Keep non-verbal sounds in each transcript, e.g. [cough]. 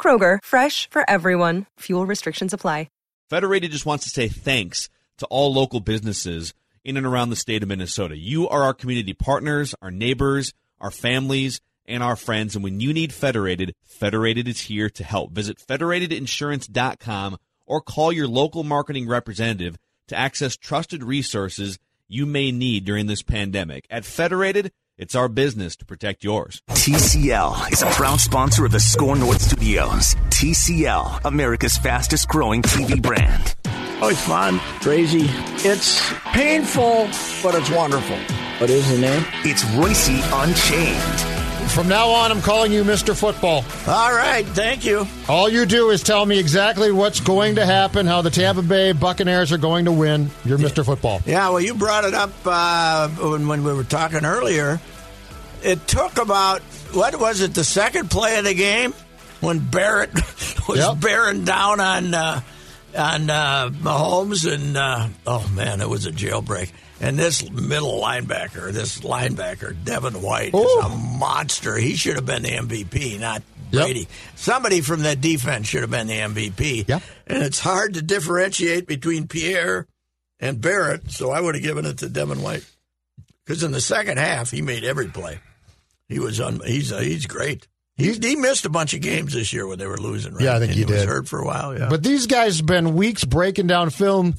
Kroger, fresh for everyone. Fuel restrictions apply. Federated just wants to say thanks to all local businesses in and around the state of Minnesota. You are our community partners, our neighbors, our families, and our friends. And when you need Federated, Federated is here to help. Visit federatedinsurance.com or call your local marketing representative to access trusted resources you may need during this pandemic. At Federated, it's our business to protect yours. TCL is a proud sponsor of the SKOR North Studios. TCL, America's fastest growing TV brand. Oh, it's fun, crazy. It's painful, but it's wonderful. What is the name? It's Reusse Unchained. From now on, I'm calling you Mr. Football. All right, thank you. All you do is tell me exactly what's going to happen, how the Tampa Bay Buccaneers are going to win. You're Mr. Football. Yeah, well, you brought it up uh, when, when we were talking earlier. It took about, what was it, the second play of the game when Barrett [laughs] was Yep. bearing down on uh, on uh, Mahomes, and uh, oh man, it was a jailbreak. And this middle linebacker, this linebacker, Devin White, is a monster. He should have been the MVP, not Yep. Brady. Somebody from that defense should have been the MVP. Yep. And it's hard to differentiate between Pierre and Barrett, so I would have given it to Devin White. Because in the second half, he made every play. He was un- he's uh, he's great. He, he missed a bunch of games this year when they were losing. Right? Yeah, I think And he was did. hurt for a while. Yeah, But these guys have been weeks breaking down film.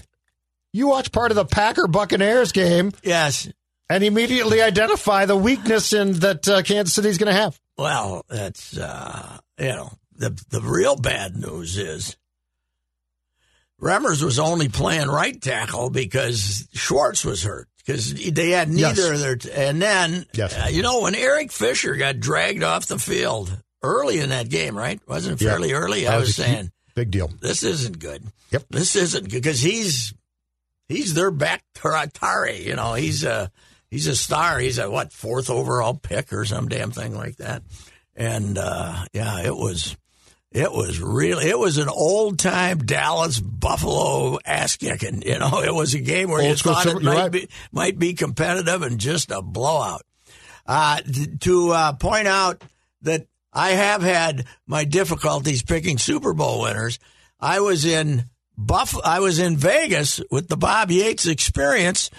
You watch part of the Packer Buccaneers game yes. and immediately identify the weakness in that uh, Kansas City's going to have. Well, that's uh, you know the the real bad news is Remmers was only playing right tackle because Schwartz was hurt because they had neither Yes. of their. and then Yes. uh, you know when Eric Fisher got dragged off the field early in that game, right? Wasn't it Yeah. fairly early. I was was saying Big deal. this isn't good. Yep. This isn't good because he's he's their back Taratari. You know, he's a he's a star. He's a what fourth overall pick or some damn thing like that. And uh, yeah, it was it was really it was an old time Dallas Buffalo ass kicking. You know, [laughs] it was a game where Old you thought it might right. be might be competitive and just a blowout. Uh, to uh, point out that I have had my difficulties picking Super Bowl winners. I was in Buff. I was in Vegas with the Bob Yates experience,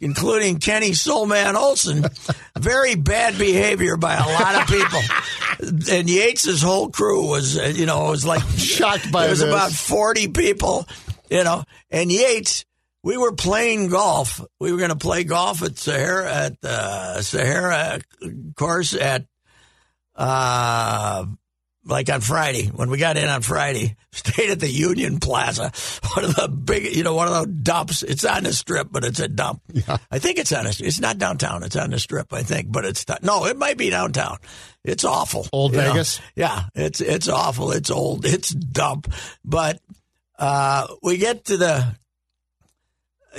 including Kenny Soulman Olson. [laughs] Very bad behavior by a lot of people, [laughs] and Yates's whole crew was, uh, you know, it was like [laughs] Shocked by It was this. about forty people, you know, and Yates. We were playing golf. We were going to play golf at Sahara at the Sahara course at uh, like on Friday when we got in on Friday, [laughs] stayed at the Union Plaza, [laughs] one of the big, you know, one of those dumps. It's on the strip, but it's a dump. Yeah. I think it's on a. It's not downtown. It's on the strip, I think, but it's no. It might be downtown. It's awful. Old you know. Vegas? Yeah, it's it's awful. It's old. It's dump. But uh, we get to the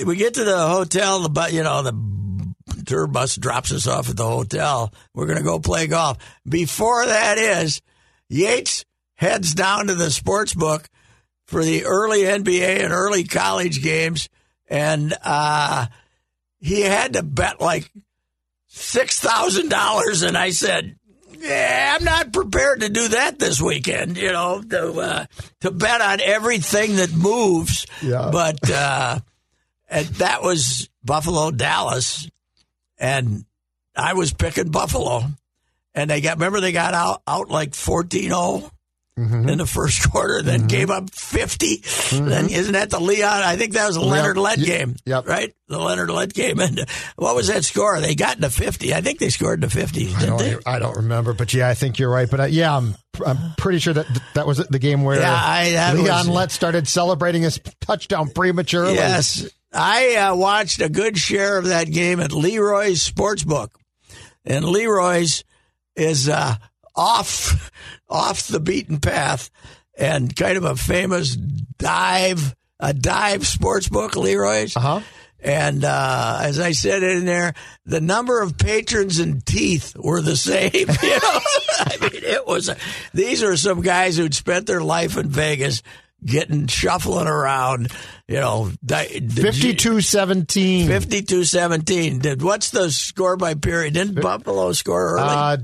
we get to the hotel. The bu- you know the tour bus drops us off at the hotel. We're going to go play golf. Before that is Yates heads down to the sports book for the early NBA and early college games, and uh, he had to bet like six thousand dollars. And I said, "Yeah, I'm not prepared to do that this weekend. You know, to uh, to bet on everything that moves." Yeah. But uh, and that was Buffalo, Dallas, and I was picking Buffalo, and they got remember they got out out like 14-0? in the first [laughs] quarter, then gave up 50. Then isn't that the Leon? I think that was the Leonard Lett Yep. game, Yep. right? The Leonard Lett game. And uh, what was that score? They got into 50. I think they scored into 50, I don't, I don't remember, but yeah, I think you're right. But uh, yeah, I'm, I'm pretty sure that that was the game where Yeah, I- Leon was- Lett started celebrating his touchdown prematurely. Yes. I uh, watched a good share of that game at Leroy's Sportsbook. And Leroy's is uh, off off the beaten path and kind of a famous dive a dive sports book, Leroy's. Uh-huh. And uh, as I said in there, the number of patrons and teeth were the same. [laughs] You know, I mean, it was. These are some guys who'd spent their life in Vegas, getting shuffling around. You know, di- did 52-17. 52-17. Did what's the score by period? Didn't Buffalo score early? Uh,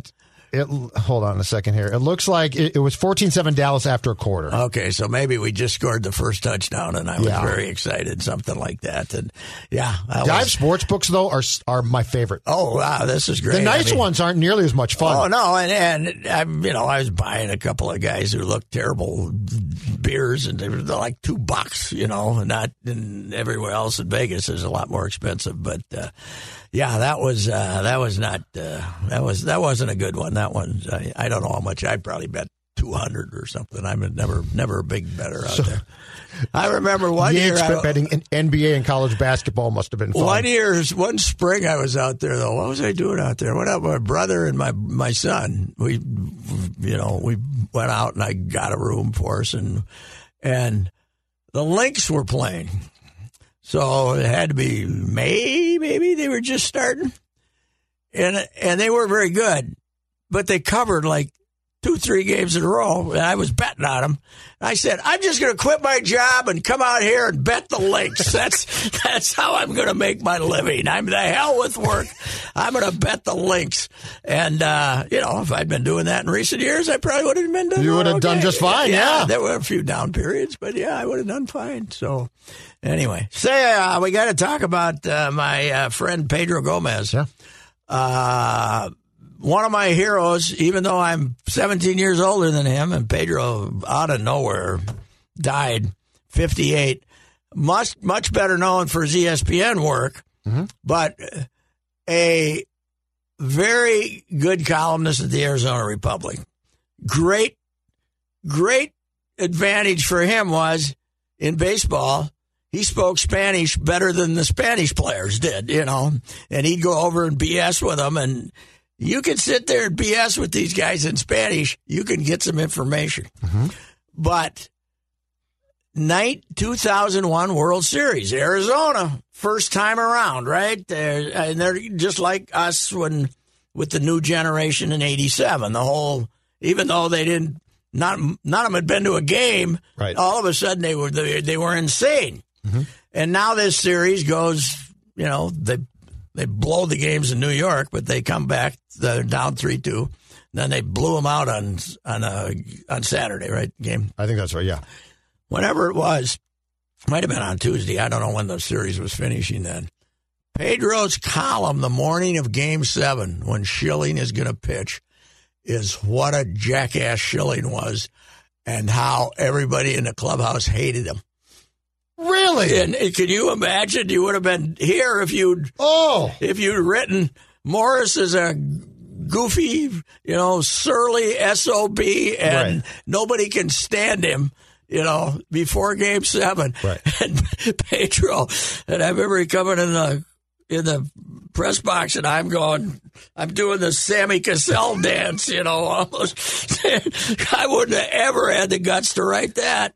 it, hold on a second here. It looks like it, it was 14-7 Dallas after a quarter. Okay, so maybe we just scored the first touchdown, and I was Yeah. very excited, something like that. And yeah, I Dive was, sports books though are are my favorite. oh wow, this is great. The nice I mean- ones aren't nearly as much fun. Oh no, and and I'm you know I was buying a couple of guys who looked terrible beers, and they were like two bucks, you know, and not and everywhere else in Vegas is a lot more expensive. But uh, yeah, that was uh, that was not uh, that was that wasn't a good one. That one I, I don't know how much I'd probably bet. Two hundred or something. I'm a never, never a big better out there. I remember one year. I, betting in NBA and college basketball must have been fun. one year, one spring, I was out there though. What was I doing out there? Went out with my brother and my my son. We, you know, we went out and I got a room for us, and and the Lynx were playing, so it had to be May. Maybe they were just starting, and and they were very good, but they covered like two, three games in a row, and I was betting on them. I said, I'm just going to quit my job and come out here and bet the Lynx. [laughs] That's that's how I'm going to make my living. I'm the hell with work. I'm going to bet the Lynx. And uh, you know, if I'd been doing that in recent years, I probably would have been done. You would have done just fine, yeah. there were a few down periods, but yeah, I would have done fine. So. Anyway, say uh, we got to talk about uh, my uh, friend Pedro Gomez. Yeah. Uh, one of my heroes, even though I'm 17 years older than him, and Pedro out of nowhere died 58. Much much better known for his ESPN work, mm-hmm. but a very good columnist at the Arizona Republic. Great, great advantage for him was in baseball. He spoke Spanish better than the Spanish players did, you know, and he'd go over and BS with them. And you can sit there and BS with these guys in Spanish. You can get some information. Mm-hmm. But night 2001 World Series, Arizona, first time around, right? They're, and they're just like us when with the new generation in '87. The whole, even though they didn't, not none of them had been to a game, Right. all of a sudden they were they, they were insane. Mm-hmm. And now this series goes, you know, they they blow the games in New York, but they come back, they're down three two. Then they blew them out on on uh, on Saturday, right? Game I think that's right. Yeah. whatever it was, might have been on Tuesday. I don't know when the series was finishing then. Pedro's column the morning of game seven when Schilling is going to pitch is what a jackass Schilling was and how everybody in the clubhouse hated him. Really? And can you imagine you would have been here if you'd Oh. if you'd written Morris is a goofy, you know, surly SOB and Right. nobody can stand him, you know, before game seven. Right. [laughs] And Pedro, and I remember he coming in the in the press box and I'm going I'm doing the Sammy Cassell dance, you know, [laughs] almost I wouldn't have ever had the guts to write that.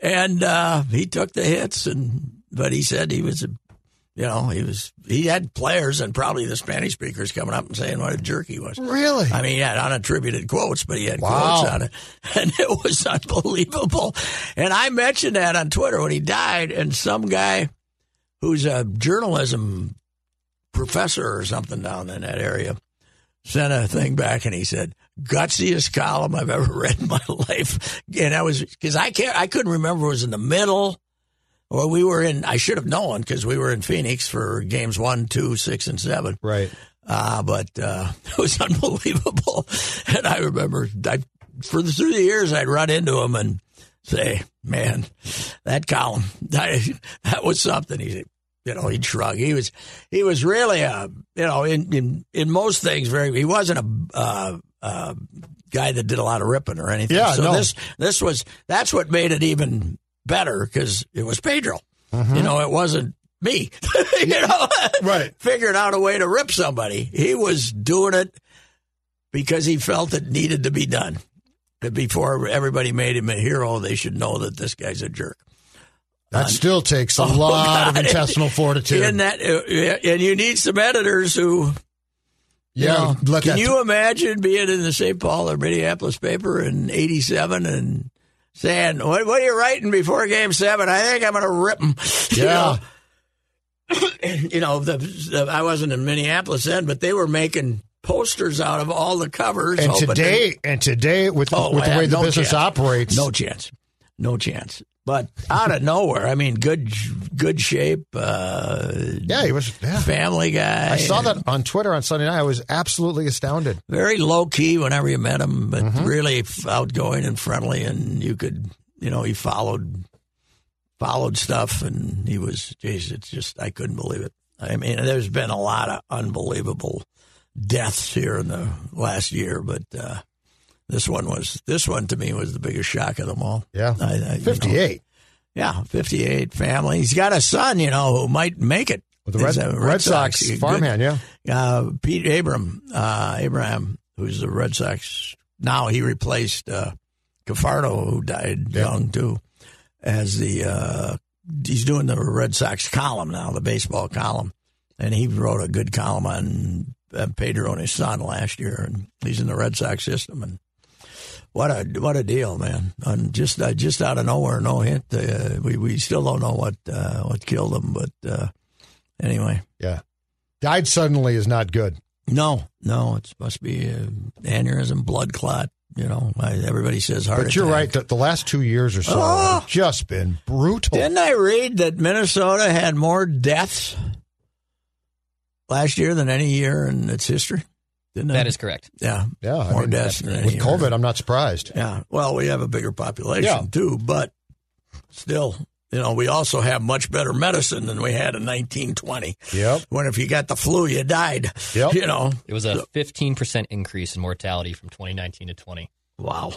And uh, he took the hits and but he said he was a you know, he was he had players and probably the Spanish speakers coming up and saying what a jerk he was. Really? I mean, he had unattributed quotes, but he had Wow. quotes on it, [laughs] and it was unbelievable. And I mentioned that on Twitter when he died, and some guy who's a journalism professor or something down in that area sent a thing back, and he said, "Gutsiest column I've ever [laughs] read in my life." And I was because I can't, I couldn't remember it was in the middle. Or we were in. I should have known because we were in Phoenix for games one, two, six, and seven. Right. Uh, but uh, [laughs] it was unbelievable. And I remember I for the, through the years, I'd run into him and say, "Man, that column, that, [laughs] that was something." He said, you know, he'd shrug. He was he was really a you know in in, in most things very. He wasn't a. Uh, uh, guy that did a lot of ripping or anything. Yeah, so no. this this was that's what made it even better because it was Pedro. You know, it wasn't me. [laughs] you know, Right. [laughs] Figuring out a way to rip somebody. He was doing it because he felt it needed to be done. That Before everybody made him a hero, they should know that this guy's a jerk. That still takes a [laughs] Oh, lot of intestinal fortitude. And that, uh, and you need some editors who You yeah, know, let can you imagine being in the St. Paul or Minneapolis paper in '87 and saying, "What, what are you writing before Game Seven? I think I'm going to rip them." [laughs] Yeah. [coughs] you know, the, the, I wasn't in Minneapolis then, but they were making posters out of all the covers. and to- today, and today, with Oh, with the way the no business chance. operates, no chance, no chance. But out of nowhere, I mean, good, good shape, uh, yeah, he was. Yeah. family guy. I saw that on Twitter on Sunday night. I was absolutely astounded. very low key whenever you met him, but Mm-hmm. really outgoing and friendly. And you could, you know, he followed followed stuff, and he was, geez, it's just I couldn't believe it. I mean, there's been a lot of unbelievable deaths here in the last year, but uh, this one was this one to me was the biggest shock of them all. Yeah, I- I- you know, fifty-eight yeah, 58 family. He's got a son, you know, who might make it. with the Red, a Red Sox Good- farmhand. Yeah, uh, Pete Abram, uh, Abraham, who's the Red Sox. Now he replaced uh, Cafardo, who died Yeah. young too, as the. Uh, he's doing the Red Sox column now, the baseball column, and he wrote a good column on uh, Pedro and his son last year, and he's in the Red Sox system. And what a what a deal, man! And just uh, just out of nowhere, no hint. Uh, we we still don't know what uh, what killed him, but uh, anyway. yeah. Died suddenly is not good. No, no, it must be uh, aneurysm, blood clot. You know, I, everybody says heart But you're attack. right. The, the last two years or so Oh. have just been brutal. Didn't I read that Minnesota had more deaths last year than any year in its history? Didn't I? That is correct. yeah, yeah, I more mean, deaths than any with year. COVID, I'm not surprised. Yeah, well, we have a bigger population Yeah. too, but still, you know, we also have much better medicine than we had in 1920. Yep. When if you got the flu, you died. Yep. You know, It was a 15% increase in mortality from 2019 to 20. wow.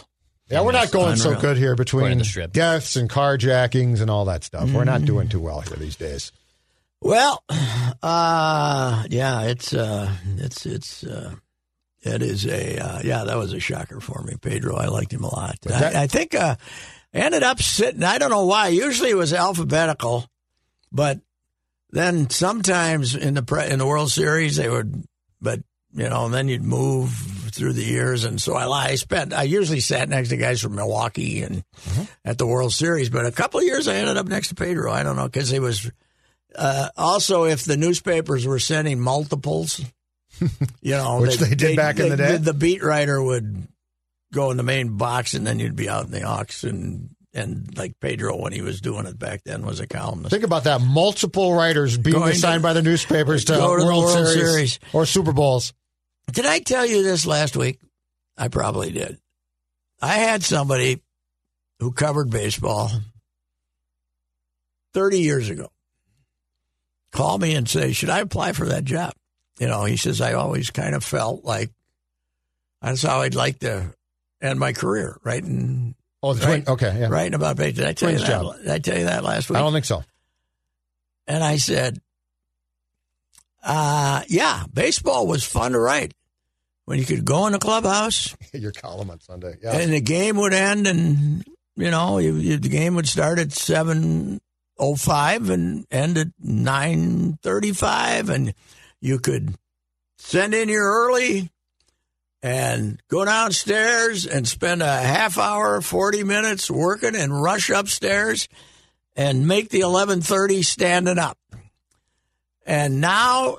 Yeah, we're not going so unreal. good here According between to the Strip. deaths and carjackings and all that stuff. We're not doing too well here these days. Well, uh, yeah, it's uh, it's it's uh, it is a uh, yeah, that was a shocker for me, Pedro. I liked him a lot. that- I, I think uh, ended up sitting. I don't know why. Usually it was alphabetical, but then sometimes in the pre- in the World Series they would, but you know, and then you'd move through the years, and so I I spent. I usually sat next to guys from Milwaukee and at the World Series, but a couple of years I ended up next to Pedro. I don't know because he was. Uh, also, if the newspapers were sending multiples, you know, Which they did back in the day? the beat writer would go in the main box, and then you'd be out in the auction. And like Pedro, when he was doing it back then, was a columnist. Think about that. Multiple writers being Going to- assigned by the newspapers to, to the World, World Series, Series. or Super Bowls. Did I tell you this last week? I probably did. I had somebody who covered baseball 30 years ago call me and say, Should I apply for that job? You know, he says, I always kind of felt like that's how I'd like to end my career, writing, Oh, the twin. Okay, yeah. writing about baseball. Did I tell you that? job. Did I tell you that last week? I don't think so. And I said, uh, yeah, baseball was fun to write. When you could go in the clubhouse [laughs] Your column on Sunday. Yeah. and the game would end and, you know, you, you, the game would start at 7.05 and end at 9.35 and you could send in your early and go downstairs and spend a half hour, 40 minutes working and rush upstairs and make the 11:30 standing up. And now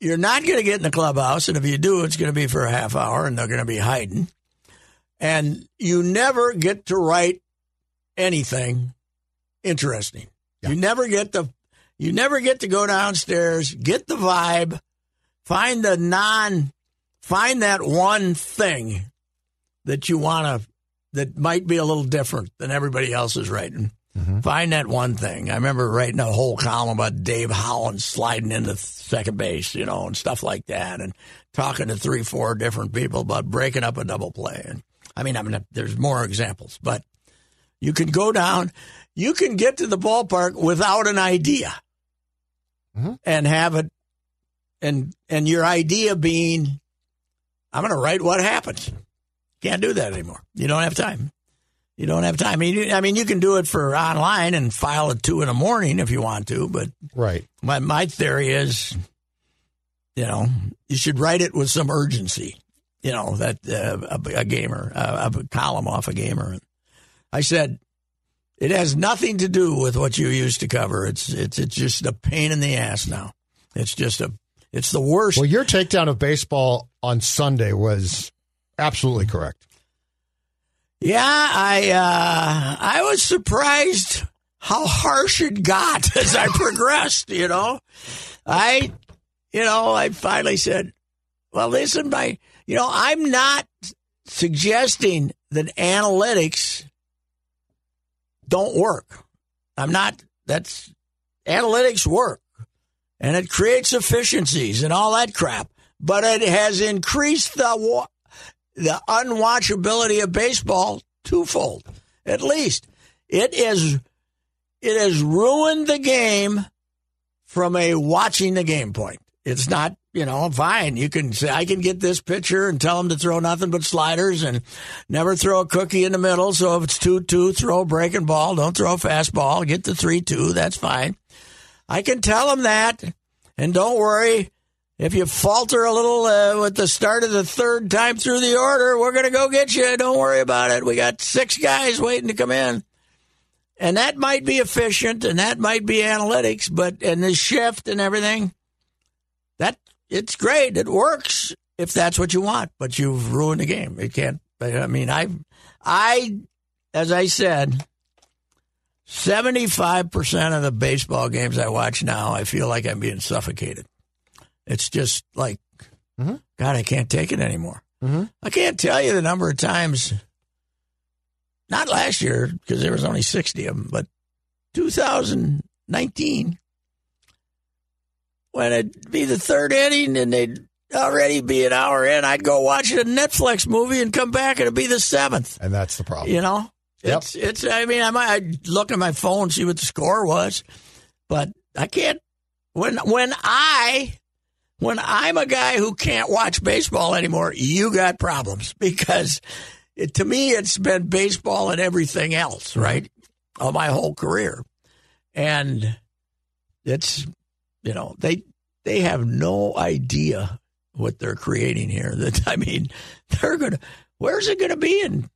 you're not going to get in the clubhouse and if you do it's going to be for a half hour and they're going to be hiding. And you never get to write anything interesting. You never get the you never get to go downstairs, get the vibe, find the non find that one thing that you want to that might be a little different than everybody else is writing. Mm-hmm. Find that one thing. I remember writing a whole column about Dave Holland sliding into second base, you know, and stuff like that, and talking to three, four different people about breaking up a double play. And I mean, I mean, there's more examples, but you can go down, you can get to the ballpark without an idea, and have it, and and your idea being, I'm going to write what happens. Can't do that anymore. You don't have time. You don't have time. I mean, you, I mean, you can do it for online and file at two in the morning if you want to, but Right. my my theory is, you know, you should write it with some urgency. You know that uh, a, a gamer, uh, a column off a gamer. I said it has nothing to do with what you used to cover. It's it's it's just a pain in the ass now. It's just a it's the worst. Well, your takedown of baseball on Sunday was absolutely correct. Yeah, I uh, I was surprised how harsh it got [laughs] as I progressed. You know, I, you know, I finally said, "Well, listen, my, you know, I'm not suggesting that analytics don't work. I'm not. That's analytics work, and it creates efficiencies and all that crap. But it has increased the the unwatchability of baseball twofold, at least. It is it has ruined the game from a watching the game point. It's not, you know, fine. You can say I can get this pitcher and tell him to throw nothing but sliders and never throw a cookie in the middle. So if it's two two, throw a breaking ball. Don't throw a fastball. Get the three two. That's fine. I can tell him that, and don't worry. If you falter a little uh, with the start of the third time through the order, we're going to go get you. Don't worry about it. We got six guys waiting to come in. And that might be efficient and that might be analytics, but and the shift and everything, that it's great. It works if that's what you want, but you've ruined the game. It can't. I mean, I, I, as I said, seventy-five percent of the baseball games I watch now, I feel like I'm being suffocated. It's just like, mm-hmm. God, I can't take it anymore. Mm-hmm. I can't tell you the number of times. Not last year because there was only sixty of them, but 2019 when it'd be the third inning and they'd already be an hour in, I'd go watch a Netflix movie and come back and it'd be the seventh. And that's the problem. You know, Yep. it's it's. I mean, I might I'd look at my phone see what the score was, but I can't. When when I when I'm a guy who can't watch baseball anymore, you got problems [laughs] because it, to me it's been baseball and everything else, right? Of my whole career, and it's you know they they have no idea what they're creating here. [laughs] That I mean, they're gonna. Where's it gonna be in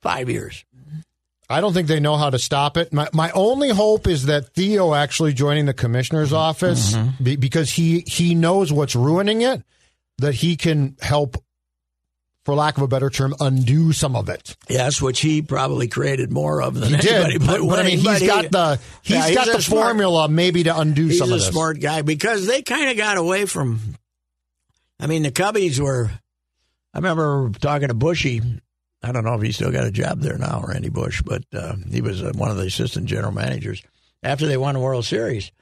five years? I don't think they know how to stop it. My my only hope is that Theo actually joining the commissioner's mm-hmm. office mm-hmm. be, because he he knows what's ruining it, that he can help, for lack of a better term, undo some of it. Yes, which he probably created more of than He anybody. did, but, but I mean, he's got he- the he's Yeah, got a the smart- formula maybe to undo He's some of this. smart guy because they kind of got away from. I mean, the Cubbies were. I remember talking to Bushy. I don't know if he still got a job there now, Randy Bush, but uh, he was uh, one of the assistant general managers after they won the World Series.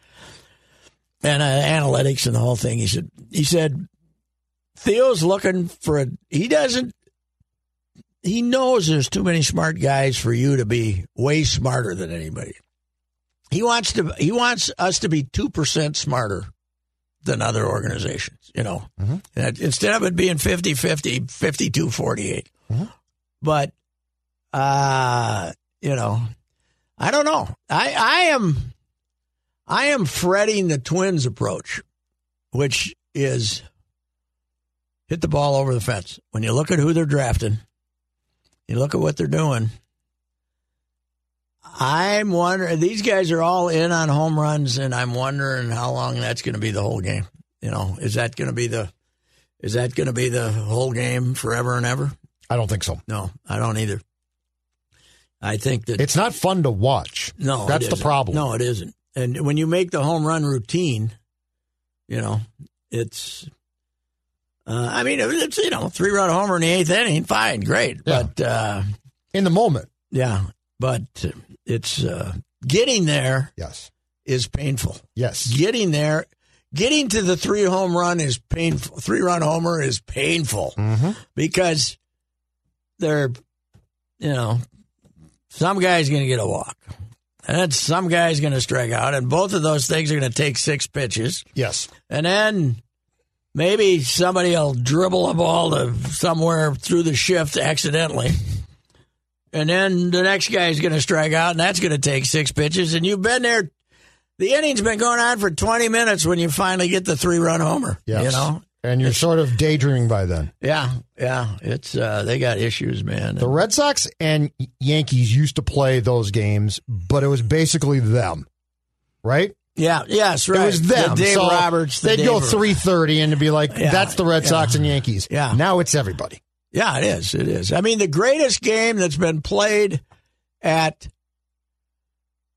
And uh, analytics and the whole thing. He said. He said, Theo's looking for a. He doesn't. He knows there's too many smart guys for you to be way smarter than anybody. He wants to. He wants us to be two percent smarter than other organizations. You know, That instead of it being 50-50, 52-48. But, uh, you know, I don't know. I I am, I am fretting the Twins' approach, which is hit the ball over the fence. When you look at who they're drafting, you look at what they're doing. I'm wondering. These guys are all in on home runs, and I'm wondering how long that's going to be the whole game. You know, is that going to be the is that going to be the whole game forever and ever? I don't think so. No, I don't either. I think that It's not fun to watch. no, it that's the problem. No, it isn't. And when you make the home run routine, you know, it's Uh, I mean, it's you know three run homer in the eighth inning, fine, great, Yeah. but uh, In the moment, yeah, but it's uh, getting there yes, is painful. yes. Getting there, getting to the three home run is painful. Three run homer is painful Mm-hmm. because they're, you know, some guy's going to get a walk. And then some guy's going to strike out, and both of those things are going to take six pitches. Yes. And then maybe somebody will dribble a ball to somewhere through the shift accidentally. And then the next guy's going to strike out, and that's going to take six pitches. And you've been there. The inning's been going on for 20 minutes when you finally get the three run homer. Yes. You know? And you're sort of daydreaming by then. Yeah, yeah. It's uh, they got issues, man. The Red Sox and Yankees used to play those games, but it was basically them, right? Yeah, yes, right. It was them. The Dave So Roberts. the They'd Dave go three thirty and it'd be like, Yeah, "That's the Red yeah. Sox and Yankees." Yeah. Now it's everybody. Yeah, it is. It is. I mean, the greatest game that's been played at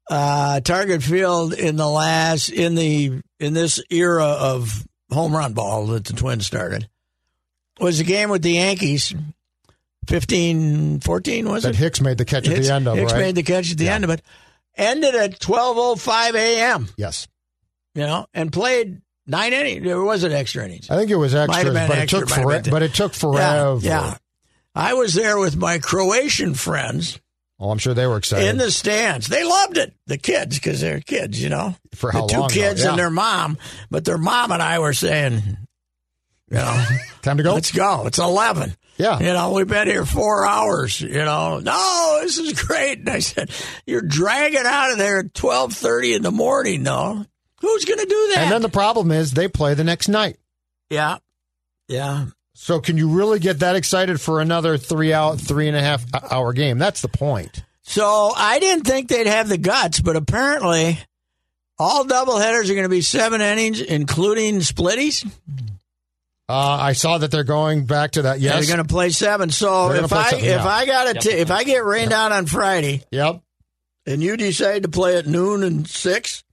uh, Target Field in the last in the in this era of home run ball that the Twins started was the game with the Yankees. 15, 14, was That it? Hicks made the catch at Hicks, the end of it. Hicks right. made the catch at the Yeah. end of it. Ended at twelve oh five a.m. yes, You know, and played nine innings. There wasn't extra innings. I think it was extras, but extra, it took forever. But it took forever. Yeah, yeah. I was there with my Croatian friends Oh, I'm sure they were excited. in the stands. They loved it, the kids, because they're kids, you know. For how the two long, kids Yeah. and their mom, but their mom and I were saying, you know, [laughs] Time to go. let's go. It's eleven. Yeah. You know, we've been here four hours. You know, no, this is great. And I said, you're dragging out of there at twelve thirty in the morning. No, who's going to do that? And then the problem is they play the next night. yeah, yeah. So can you really get that excited for another three out, three and a half hour game? That's the point. So I didn't think they'd have the guts, but apparently all doubleheaders are going to be seven innings, including splitties. Uh, I saw that they're going back to that. Yes. They're going to play seven. So if I seven, if yeah. I got Yep. to if I get rained out on Friday yep. and you decide to play at noon and six,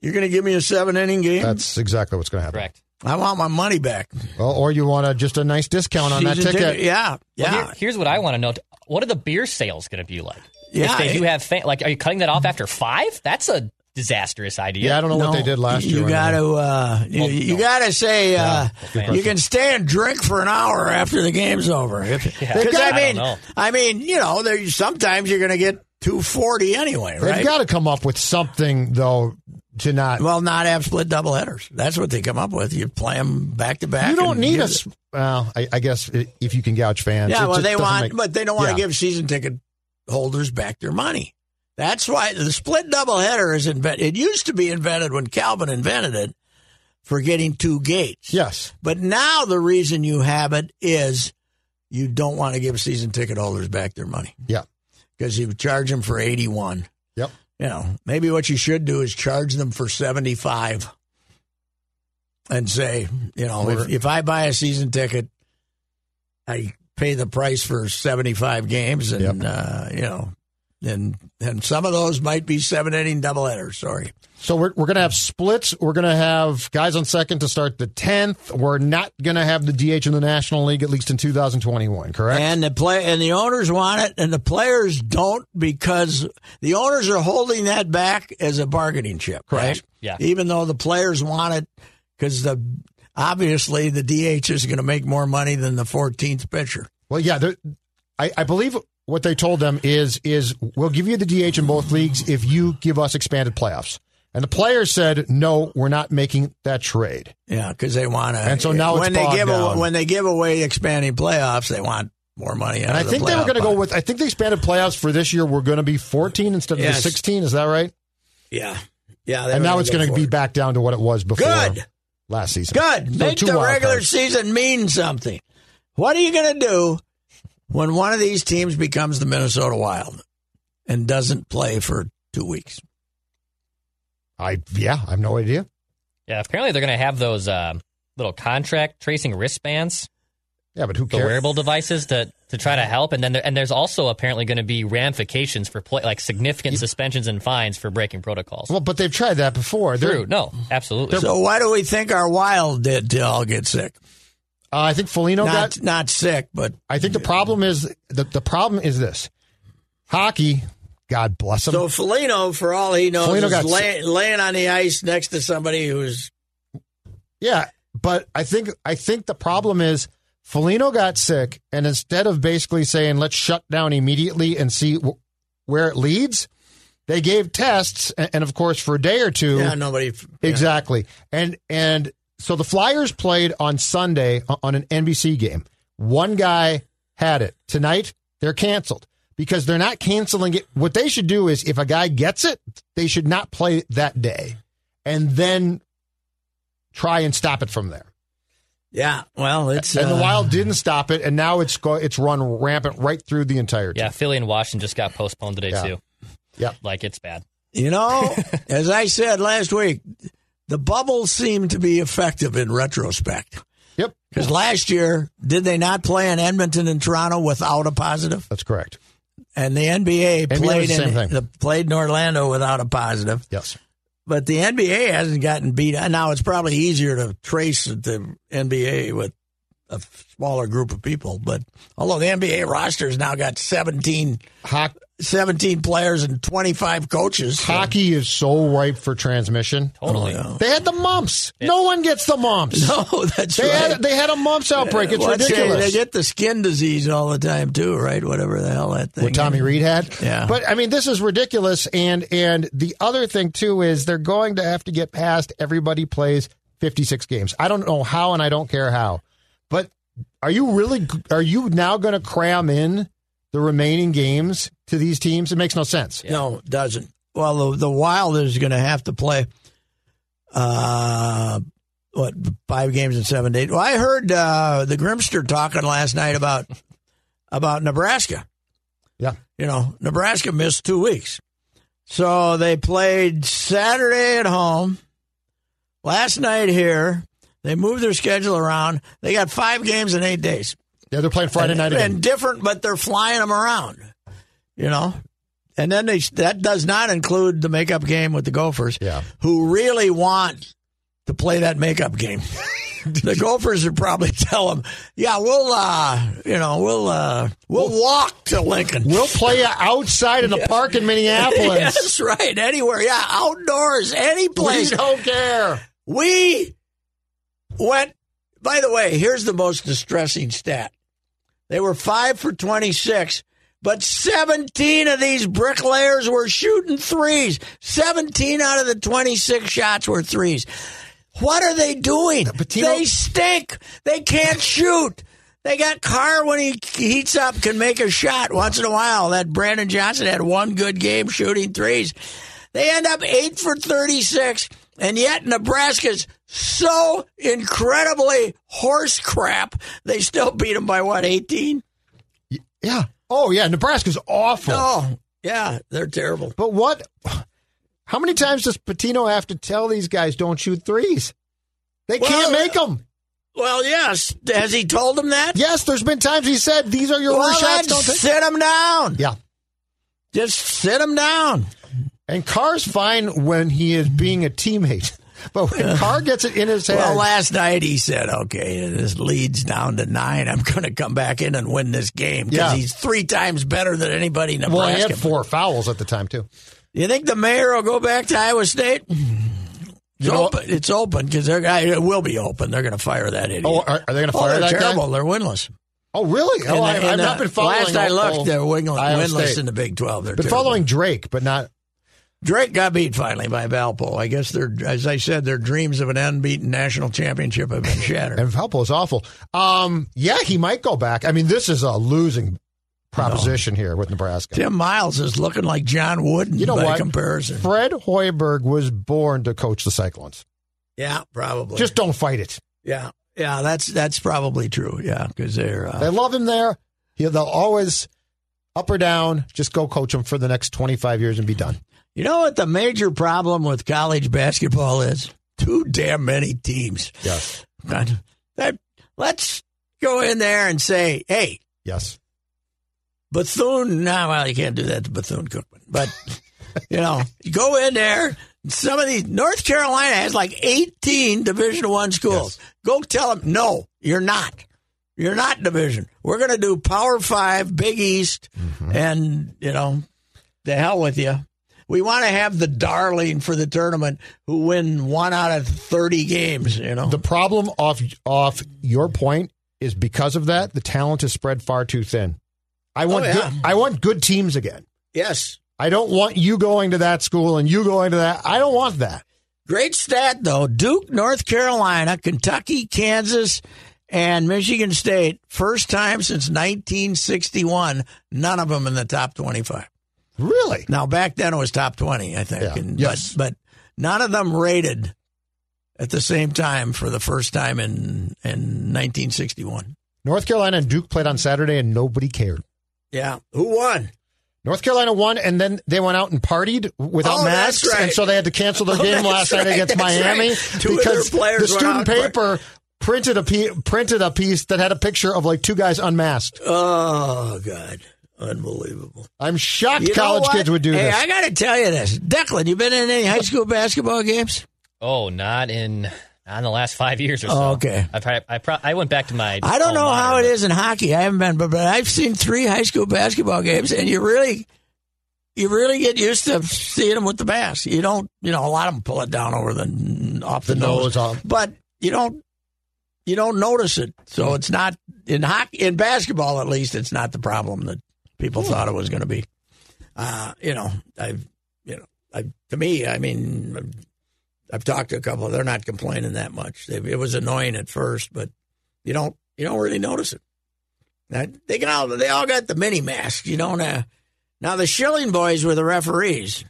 you're going to give me a seven inning game. That's exactly what's going to happen. Correct. I want my money back. Well, or you want a, just a nice discount on that Season ticket. Yeah, Well, yeah. here- here's what I want to know: What are the beer sales going to be like? Yeah, if they do it- have fan, like, are you cutting that off after five? That's a disastrous idea. Yeah, I don't know what they did last year. You got to, uh, you, Well, you no. got to say, uh, fans. you can stay and drink for an hour after the game's over. [laughs] Because Yeah. I They've I mean. I mean, you know, there sometimes you're going to get two forty anyway, They've got to come up with something though to not. well, not have split double headers. That's what they come up with. You play them back to back. you don't need give a. it- Well, I, I guess if you can gouge fans. Yeah, well, just they want, make- but they don't want Yeah. to give season ticket holders back their money. That's why the split double header is invented. It used to be invented when Calvin invented it for getting two gates. Yes. But now the reason you have it is you don't want to give season ticket holders back their money Yeah. because you charge them for 81. Yep. You know, maybe what you should do is charge them for 75 and say, you know, if, if I buy a season ticket, I pay the price for 75 games and, Yep. uh, you know, and, and some of those might be seven inning doubleheaders. Sorry. So we're we're gonna have splits. We're gonna have guys on second to start the tenth. We're not gonna have the DH in the National League at least in 2021. Correct. And the play and the owners want it, and the players don't because the owners are holding that back as a bargaining chip, right? Correct. Yeah. Even though the players want it, because the obviously the DH is going to make more money than the 14th pitcher. Well, yeah, I, I believe what they told them is is we'll give you the DH in both leagues if you give us expanded playoffs. And the players said, no, we're not making that trade. Yeah, because they want to. And so now it's when they give away, when they give away expanding playoffs, they want more money. Out And I of the think they were going to go with, I think the expanded playoffs for this year were going to be 14 instead of Yes. the 16. Is that right? yeah, yeah. And now it's going to be back down to what it was before Good. last season. Good. So Make the regular season mean something. What are you going to do when one of these teams becomes the Minnesota Wild and doesn't play for two weeks? I yeah, I have no idea. Yeah, apparently they're going to have those uh, little contract tracing wristbands, Yeah, but who the wearable devices to to try to help. And then there, and there's also apparently going to be ramifications for play, like significant suspensions and fines for breaking protocols. Well, but they've tried that before. They're- True. No, absolutely. So why do we think our Wild did to all get sick? Uh, I think Foligno not got. not sick, but I think the problem is the the problem is this: hockey. God bless him. so Foligno, for all he knows, Foligno got is lay, laying on the ice next to somebody who's Yeah, but I think I think the problem is Foligno got sick, and instead of basically saying let's shut down immediately and see w- where it leads, they gave tests, and, and of course for a day or two, yeah nobody yeah. exactly, and and so the Flyers played on Sunday on an NBC game. One guy had it tonight; they're canceled because they're not canceling it. What they should do is, if a guy gets it, they should not play that day, and then try and stop it from there. Yeah, well, it's And the uh, Wild didn't stop it, and now it's go, it's run rampant right through the entire team. Yeah, Philly and Washington just got postponed today Yeah. too. Yep. Like it's bad. You know, [laughs] as I said last week, the bubbles seem to be effective in retrospect. Yep, Because last year, did they not play in Edmonton and Toronto without a positive? that's correct. And the NBA, NBA played the in the, played in Orlando without a positive. Yes. But the NBA hasn't gotten beat. Now it's probably easier to trace the NBA with a smaller group of people. But although the NBA roster has now got 17, Hoc- 17 players and 25 coaches. hockey is so ripe for transmission. Totally. Oh, they had the mumps. No one gets the mumps. [laughs] No, that's They right. had they had a mumps outbreak. It's What's it- ridiculous. They get the skin disease all the time too, right? Whatever the hell that thing. what Tommy is. Reed had. Yeah. But I mean, this is ridiculous. And and the other thing too is they're going to have to get past everybody plays 56 games. I don't know how, and I don't care how. But are you really? Are you now going to cram in the remaining games to these teams? It makes no sense. No, it doesn't. Well, the, the Wild is going to have to play. Uh, what five games in seven days? Well, I heard uh, the Grimster talking last night about about Nebraska. Yeah. You know, Nebraska missed two weeks, so they played Saturday at home. Last night here, they moved their schedule around. They got five games in eight days. Yeah, they're playing Friday and, night again. and different, but they're flying them around. You know, and then they that does not include the makeup game with the Gophers, Yeah. who really want to play that makeup game. [laughs] the Gophers would probably [laughs] tell them, "Yeah, we'll, uh, you know, we'll, uh, we'll walk to Lincoln." We'll play you outside in the [laughs] park in Minneapolis. That's right. Anywhere, yeah, outdoors, any place. We don't care. We went, by the way, here's the most distressing stat. They were five for 26, but 17 of these bricklayers were shooting threes. 17 out of the 26 shots were threes. What are they doing? Pitino- They stink. They can't shoot. They got Carr when he heats up can make a shot once in a while. That Brandon Johnson had one good game shooting threes. They end up eight for 36, and yet Nebraska's so incredibly horse crap. They still beat them by what, 18? Yeah. Oh yeah, Nebraska's awful. Oh, yeah, they're terrible. But what? How many times does Pitino have to tell these guys don't shoot threes? They Well, can't make them. Well, yes. Has he told them that? Yes, there's been times he said these are your Well, worst shots. Don't take. sit them down. Yeah. Just sit them down. And Carr's fine when he is being a teammate, but when uh, Carr gets it in his head, Well, last night he said, "Okay, this leads down to nine. I'm going to come back in and win this game because Yeah. he's three times better than anybody in Nebraska. well, Nebraska." he had four fouls at the time too. You think the mayor will go back to Iowa State? It's You know- open. It's open because they're it will be open. They're going to fire that idiot. Oh, are, are they going to Oh, fire they're that terrible. guy? They're winless. Oh, really? Oh, the- I, the- not been following. Last I oh, looked, oh, they're winless, winless in the Big Twelve. They're Been terrible. following Drake, but not. Drake got beat finally by Valpo. I guess their, as I said, their dreams of an unbeaten national championship have been shattered. And Valpo is awful. Um, yeah, he might go back. I mean, this is a losing proposition here with Nebraska. Tim Miles is looking like John Wooden You know by what? comparison. Fred Hoiberg was born to coach the Cyclones. Yeah, probably. Just don't fight it. yeah, yeah. That's that's probably true. Yeah, because they're uh, They love him there. He, they'll always up or down. Just go coach him for the next twenty five years and be done. You know what the major problem with college basketball is? Too damn many teams. Yes. That, let's go in there and say, hey, Yes. Bethune. Nah, well, you can't do that to Bethune Cookman. But, [laughs] you know, go in there, Some of these North Carolina has like 18 Division One schools. Go tell them no, you're not. You're not division. We're going to do Power Five, Big East, mm-hmm. and you know, the hell with you. We want to have the darling for the tournament who win one out of 30 games. You know, The problem off off your point is because of that, the talent is spread far too thin. I want Oh, yeah. good, I want good teams again. yes. I don't want you going to that school and you going to that. I don't want that. Great stat, though. Duke, North Carolina, Kentucky, Kansas, and Michigan State. First time since 1961, none of them in the top 25. Really? Now, back then it was top 20, I think. Yeah. And, Yes. but, but none of them rated at the same time for the first time in, in 1961. North Carolina and Duke played on Saturday and nobody cared. Yeah. Who won? North Carolina won, and then they went out and partied without Oh, masks, right. and so they had to cancel their Oh, [laughs] game last night against Miami right. Two of their because the student paper printed a pe- printed a piece that had a picture of like two guys unmasked. Oh, God. Unbelievable. I'm shocked You college kids would do hey, this. I got to tell you this. Declan, you been in any high school basketball games? Oh, not in not in the last five years or oh, so. Oh, okay. I probably, I, pro- I went back to my. I don't know alma how mater, it but- is in hockey. I haven't been, but, but I've seen three high school basketball games, and you really, you really get used to seeing them with the mask. You don't, you know, a lot of them pull it down over the off the, The nose, nose off. but you don't, you don't notice it. So it's not in hockey, in basketball at least, it's not the problem that people thought it was going to be. Uh, you know, I've, you know, I, to me, I mean, I've, I've talked to a couple. They're not complaining that much. They, it was annoying at first, but you don't, you don't really notice it. Now, they can all, they all got the mini masks. You don't. Uh, now the Schilling boys were the referees,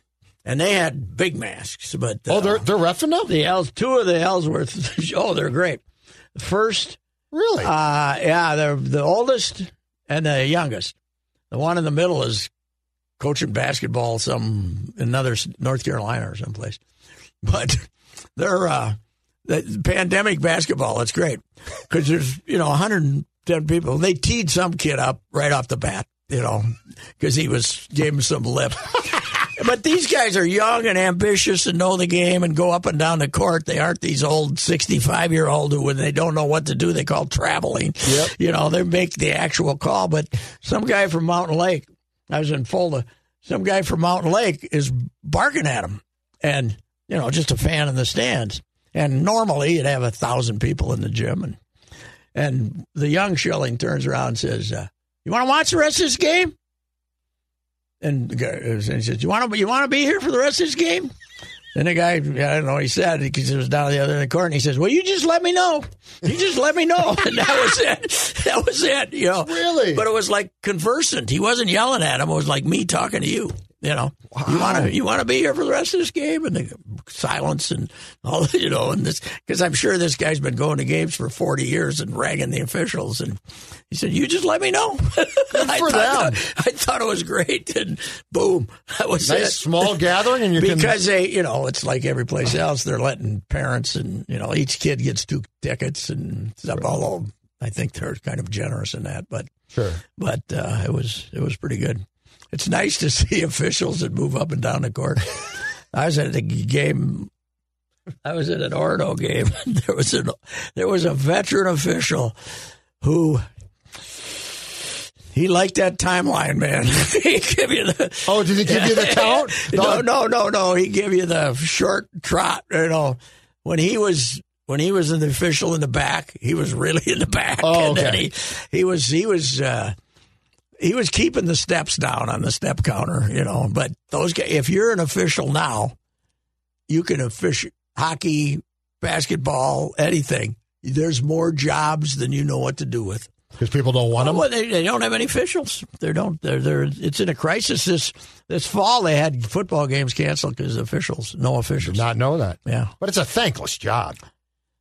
and they had big masks. But uh, oh, they're they're refing now. the Els, two of the Ellsworth. [laughs] oh, they're great. First Really? uh, yeah, they're the oldest and the youngest. The one in the middle is coaching basketball some another North Carolina or someplace. [laughs] But they're uh, the pandemic basketball. It's great because there's you know 110 people. They teed some kid up right off the bat, you know, because he was gave him some lip. [laughs] But these guys are young and ambitious and know the game and go up and down the court. They aren't these old 65 year old who, when they don't know what to do, they call traveling. Yep. You know, they make the actual call. But some guy from Mountain Lake, I was in Fulda, some guy from Mountain Lake is barking at him and, you know, just a fan in the stands. And normally you'd have a thousand people in the gym. And, and the young Schilling turns around and says, uh, You want to watch the rest of this game? And the guy and he says, "You want to you want to be here for the rest of this game?" And the guy, I don't know, what he said because he was down the other end of the court, and he says, "Well, you just let me know. You just let me know." [laughs] And that was it. That was it. You know, Really? But it was like conversant. He wasn't yelling at him. It was like me talking to you. You know, you want to you want to be here for the rest of this game, and the silence and all. [laughs] You know, and this because I'm sure this guy's been going to games for 40 years and ragging the officials. And he said, "You just let me know." [laughs] I thought. I thought it was great, and boom, [laughs] that was nice it. small gathering, and you can Because they, you know, it's like every place else. They're letting parents and you know each kid gets two tickets and stuff. Although I think they're kind of generous in that, but sure. but uh, it was it was pretty good. It's nice to see officials that move up and down the court. I was at a game. I was at an Orono game. [laughs] There was a there was a veteran official who he liked that timeline, man. [laughs] he give you the Oh, did he give you the count? [laughs] no, no, no, no. He give you the short trot. You know, when he was when he was an official in the back, he was really in the back. Oh, and then okay. he he was he was uh, he was keeping the steps down on the step counter. You know, but those guys, if you're an official now, you can official hockey, basketball, anything. There's more jobs than you know what to do with. Because people don't want them. Well, they, they don't have any officials. They don't. They're, they're. It's in a crisis. This this fall they had football games canceled because officials, no officials. Did not know that. Yeah. But it's a thankless job.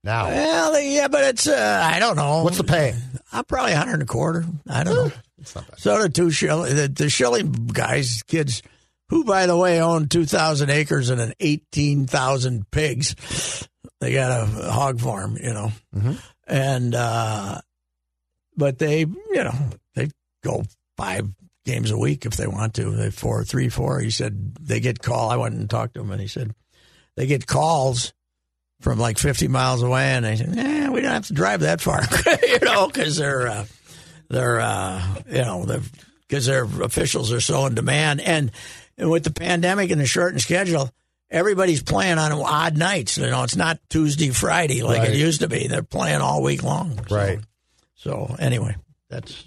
Now, Well, yeah, but it's. Uh, I don't know. what's the pay? I'm probably a hundred and a quarter. I don't know. It's not bad. So the two Schilling, the, the Schilling guys, kids, who by the way own two thousand acres and an eighteen thousand pigs. They got a hog farm, you know, and uh, but they, you know, they go five games a week if they want to. They four, three, four. He said they get call. I went and talked to him, and he said they get calls from like 50 miles away, and they say, "Yeah, we don't have to drive that far," [laughs] you know, because they're uh, they're uh, you know because their officials are so in demand, and, and with the pandemic and the shortened schedule. Everybody's playing on odd nights. You know, it's not Tuesday, Friday like Right. it used to be. They're playing all week long. So- Right. So anyway, that's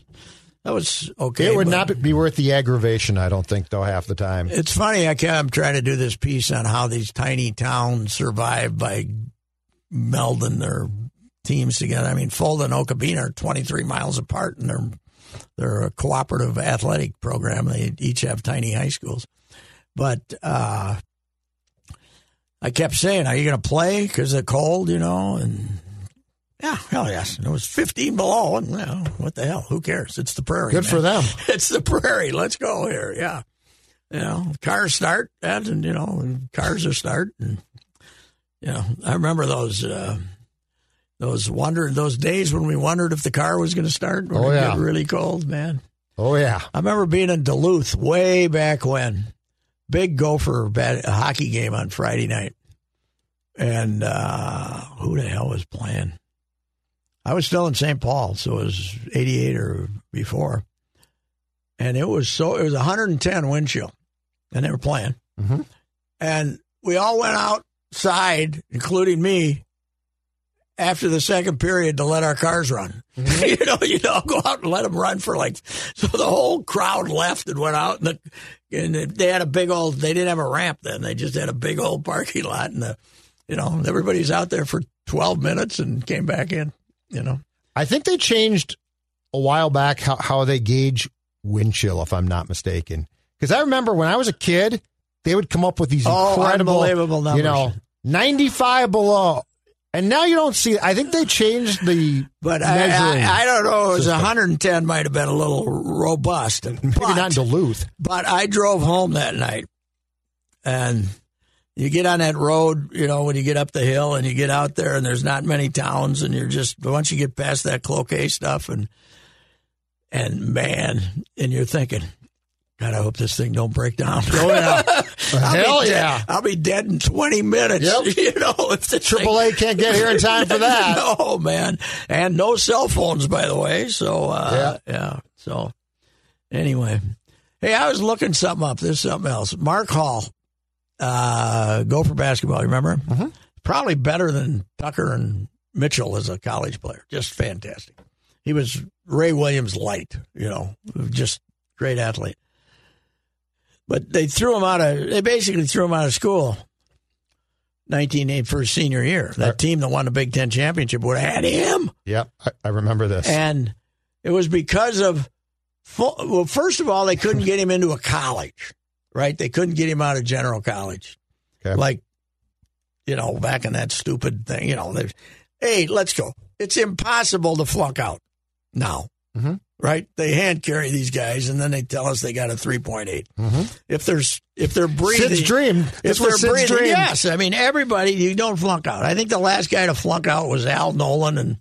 that was okay. It would not be worth the aggravation, I don't think, though, half the time. It's funny. I I'm trying to do this piece on how these tiny towns survive by melding their teams together. I mean, Fulda and Okabena are 23 miles apart, and they're they're a cooperative athletic program. They each have tiny high schools, but uh, I kept saying, "Are you going to play because of the cold?" You know, and yeah, hell yes. And it was 15 below, and well, what the hell? Who cares? It's the prairie. Good for them. [laughs] It's the prairie. Let's go here. Yeah. You know, cars start, and, and you know, cars are start, and you know, I remember those uh, those wonder those days when we wondered if the car was going to start. When Oh, it yeah. get really cold, man. Oh, yeah. I remember being in Duluth way back when. Big Gopher bat, hockey game on Friday night, and uh, who the hell was playing? I was still in St. Paul, so it was '88 or before, and it was so it was 110 wind chill, and they were playing, Mhm. and we all went outside, including me, after the second period to let our cars run. Mm-hmm. [laughs] you know, you know, go out and let them run for like. So the whole crowd left and went out, and, the, and they had a big old. They didn't have a ramp then; they just had a big old parking lot, and the, you know, everybody's out there for twelve minutes and came back in. You know, I think they changed a while back how, how they gauge wind chill, if I'm not mistaken. Because I remember when I was a kid, they would come up with these Oh, incredible, unbelievable you know, 95 below. And now you don't see. I think they changed the but I. I, I don't know. It was system. 110. Might have been a little robust. [laughs] Maybe but, not Duluth. But I drove home that night, and you get on that road, you know, when you get up the hill and you get out there, and there's not many towns, and you're just once you get past that Cloquet stuff, and and man, and you're thinking, God, I hope this thing don't break down. Oh yeah, [laughs] I'll hell dead- yeah. I'll be dead in 20 minutes. Yep. [laughs] You know, if the thing- Triple A can't get here in time for that. [laughs] no, man. And no cell phones, by the way. So, uh, yeah. So, anyway. Hey, I was looking something up. There's something else. Mark Hall, uh, Gopher basketball. You remember? Mm-hmm. Probably better than Tucker and Mitchell as a college player. Just fantastic. He was Ray Williams light, you know, just great athlete. But they threw him out of, they basically threw him out of school. 1980 for his senior year. That team that won the Big Ten championship would have had him. Yep, I, I remember this. And it was because of, full, well, first of all, they couldn't get him into a college, right? They couldn't get him out of general college. Okay. Like, you know, back in that stupid thing, you know, hey, let's go. It's impossible to flunk out now, Mhm. Right? They hand carry these guys and then they tell us they got a 3.8. Mhm. If there's, if they're breathing. Sid's dream. If This they're was Sid's breathing, dream. yes. I mean, everybody, you don't flunk out. I think the last guy to flunk out was Al Nolan, and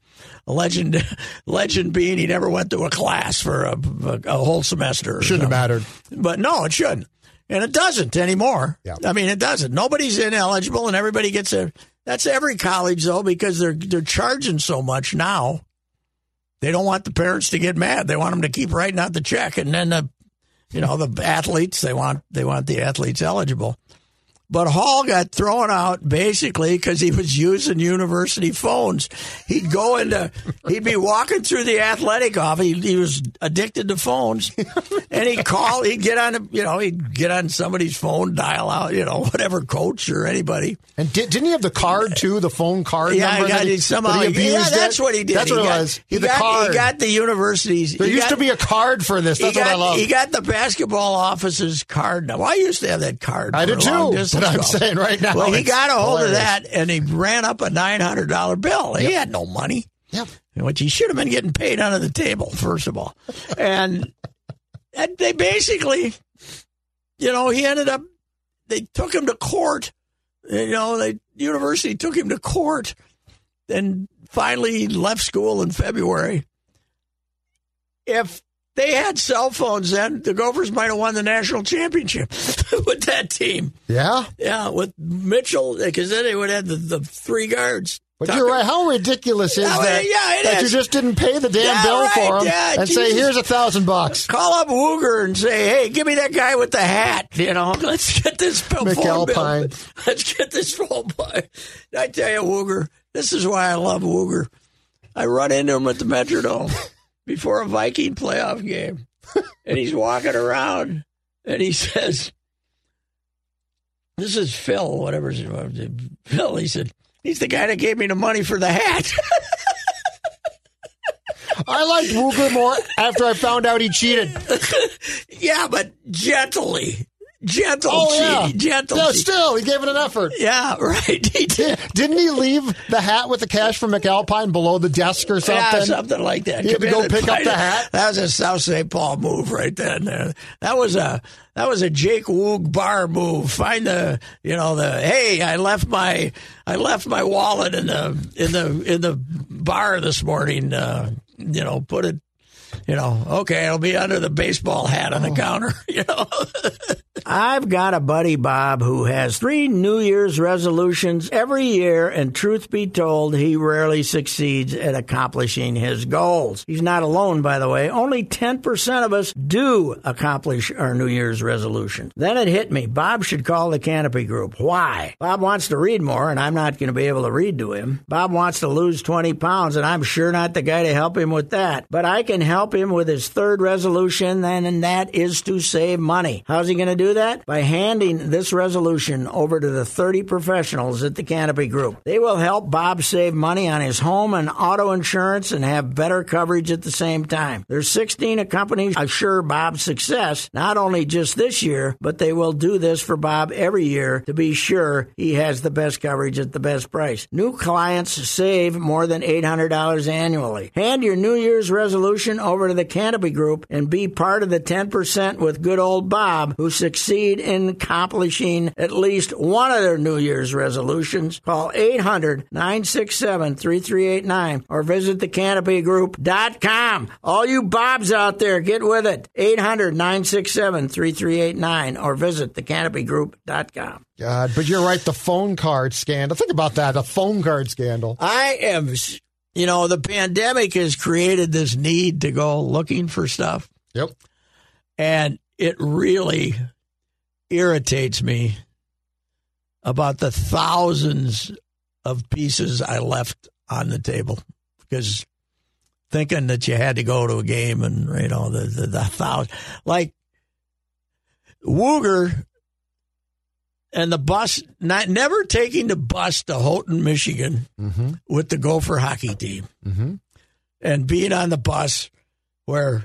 legend, [laughs] legend being he never went to a class for a, a, a whole semester. or Shouldn't have mattered. But no, it shouldn't. And it doesn't anymore. Yeah. I mean, it doesn't. Nobody's ineligible, and everybody gets a. That's every college though, because they're they're charging so much now. They don't want the parents to get mad. They want them to keep writing out the check, and then the, you know, the athletes they want they want the athletes eligible. But Hall got thrown out basically because he was using university phones. He'd go into, he'd be walking through the athletic office. He, he was addicted to phones, and he'd call. He'd get on, a, you know, he'd get on somebody's phone, dial out, you know, whatever coach or anybody. And did, didn't he have the card too? The phone card Yeah, number? he got that he, somehow. that he yeah, that's what he did. That's he what got, it was. He, the got, card. he got the universities. there used got- to be a card for this. That's what I love. He got the basketball office's card. Now, I used to have that card. I did too, but I'm saying right now Well, he got a hold hilarious. of that and he ran up a nine hundred dollar bill. He had no money, Yep. which he should have been getting paid under the table first of all, and, and they basically, you know, he ended up. They took him to court. You know, the university took him to court, and finally he left school in February. If they had cell phones then. The Gophers might have won the national championship [laughs] with that team. Yeah. Yeah, with Mitchell, because then they would have the, the three guards. But Tucker- you're right. How ridiculous is Yeah, that? yeah, it that is. you just didn't pay the damn Yeah, bill right, for them yeah, and say, "Here's a thousand bucks." Call up Wooger and say, "Hey, give me that guy with the hat." You know, [laughs] let's get this bill. McAlpine. [laughs] Let's get this phone bill. I tell you, Wooger, this is why I love Wooger. I run into him at the Metrodome before a Viking playoff game, [laughs] and he's walking around, and he says, "This is Phil, whatever his name. Phil." He said, "He's the guy that gave me the money for the hat." I liked Wooger more after I found out he cheated. [laughs] yeah, but gently, gentle Oh yeah, gentle. Cheating. still, he gave it an effort. Yeah, [laughs] right. He did. Didn't he leave the hat with the cash from McAlpine below the desk or something? Yeah, something like that. He had to go pick up the it. hat? That was a South St. Paul move right then. There. That was a that was a Jake Woog bar move. Find the you know the hey, I left my I left my wallet in the in the in the bar this morning. Uh, you know, put it. You know, okay, it'll be under the baseball hat on Oh. the counter. [laughs] You know. I've got a buddy, Bob, who has three New Year's resolutions every year, and truth be told, he rarely succeeds at accomplishing his goals. He's not alone, by the way. Only 10% of us do accomplish our New Year's resolution. Then it hit me. Bob should call the Canopy Group. Why? Bob wants to read more, and I'm not going to be able to read to him. Bob wants to lose 20 pounds, and I'm sure not the guy to help him with that. But I can help him with his third resolution, and, and that is to save money. How's he going to do that? By handing this resolution over to the 30 professionals at the Canopy Group. They will help Bob save money on his home and auto insurance and have better coverage at the same time. There's 16 companies assure Bob's success, not only just this year, but they will do this for Bob every year to be sure he has the best coverage at the best price. New clients save more than $800 annually. Hand your New Year's resolution over to the Canopy Group and be part of the 10% with good old Bob who succeed in accomplishing at least one of their New Year's resolutions. Call 800 967 3389 or visit thecanopygroup.com. All you Bobs out there, get with it. 800 967 3389 or visit thecanopygroup.com. God, but you're right. The phone card scandal. Think about that. The phone card scandal. I am, you know, the pandemic has created this need to go looking for stuff. Yep. And it really irritates me about the thousands of pieces I left on the table because thinking that you had to go to a game and, you know, the, the, the thousand, like Wooger and the bus, not never taking the bus to Houghton, Michigan with the Gopher hockey team Mm-hmm. and being on the bus where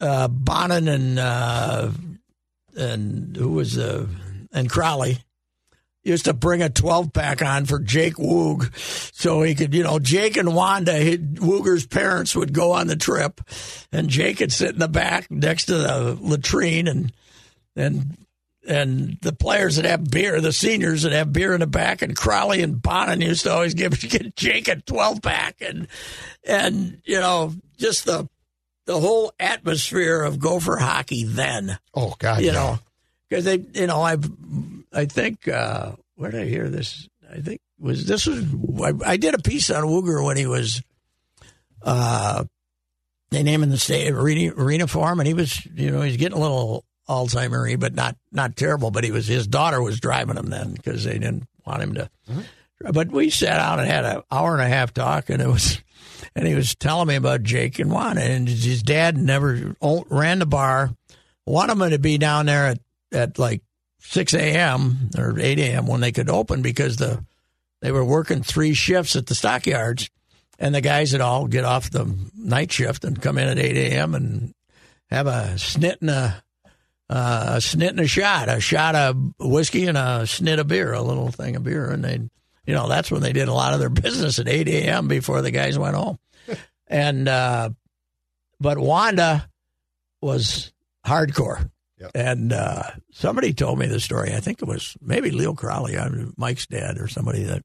uh, Bonin and uh, and who was uh, and Crowley used to bring a 12 pack on for Jake Woog so he could, you know, Jake and Wanda, his, Wooger's parents would go on the trip and Jake would sit in the back next to the latrine and and and the players that have beer, the seniors that have beer in the back, and Crowley and Bonin used to always give [laughs] get Jake a twelve pack, and and you know just the the whole atmosphere of Gopher hockey then, Oh God. you yeah. know, because they, you know, I, I think uh, where did I hear this? I think was this was I, I did a piece on Wooger when he was, uh, they named him the state arena, arena for him, and he was, you know, he's getting a little Alzheimer, but not not terrible. But he was his daughter was driving him then because they didn't want him to. Mm-hmm. But we sat out and had an hour and a half talk, and it was, and he was telling me about Jake and Juan, and his dad never ran the bar, wanted him to be down there at, at like six a.m. or eight a.m. when they could open because the they were working three shifts at the stockyards, and the guys would all get off the night shift and come in at eight a.m. and have a snit and a uh, a snit and a shot, a shot of whiskey and a snit of beer, a little thing of beer, and they, you know, that's when they did a lot of their [laughs] business at eight a.m. before the guys went home, and uh, but Wanda was hardcore. And uh, somebody told me the story. I think it was maybe Leo Crowley, Mike's dad, or somebody that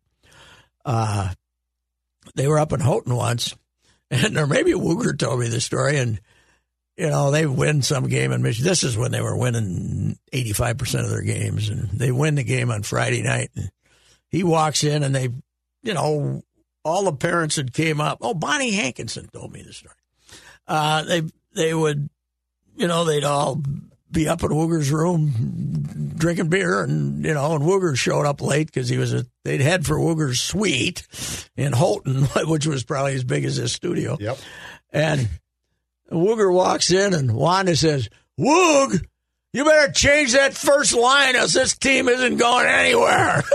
uh, they were up in Houghton once, [laughs] and or maybe Wooger told me the story, and you know, they win some game in Michigan. This is when they were winning 85% of their games, and they win the game on Friday night. And he walks in, and they, you know, all the parents had came up. Oh, Bonnie Hankinson told me the story. Uh, they they would, you know, they'd all be up in Wooger's room drinking beer, and you know, and Wooger showed up late because he was a. They'd head for Wooger's suite in Houghton, [laughs] which was probably as big as his studio. Yep. And Wooger walks in, and Wanda says, "Woog, you better change that first line, else this team isn't going anywhere." [laughs]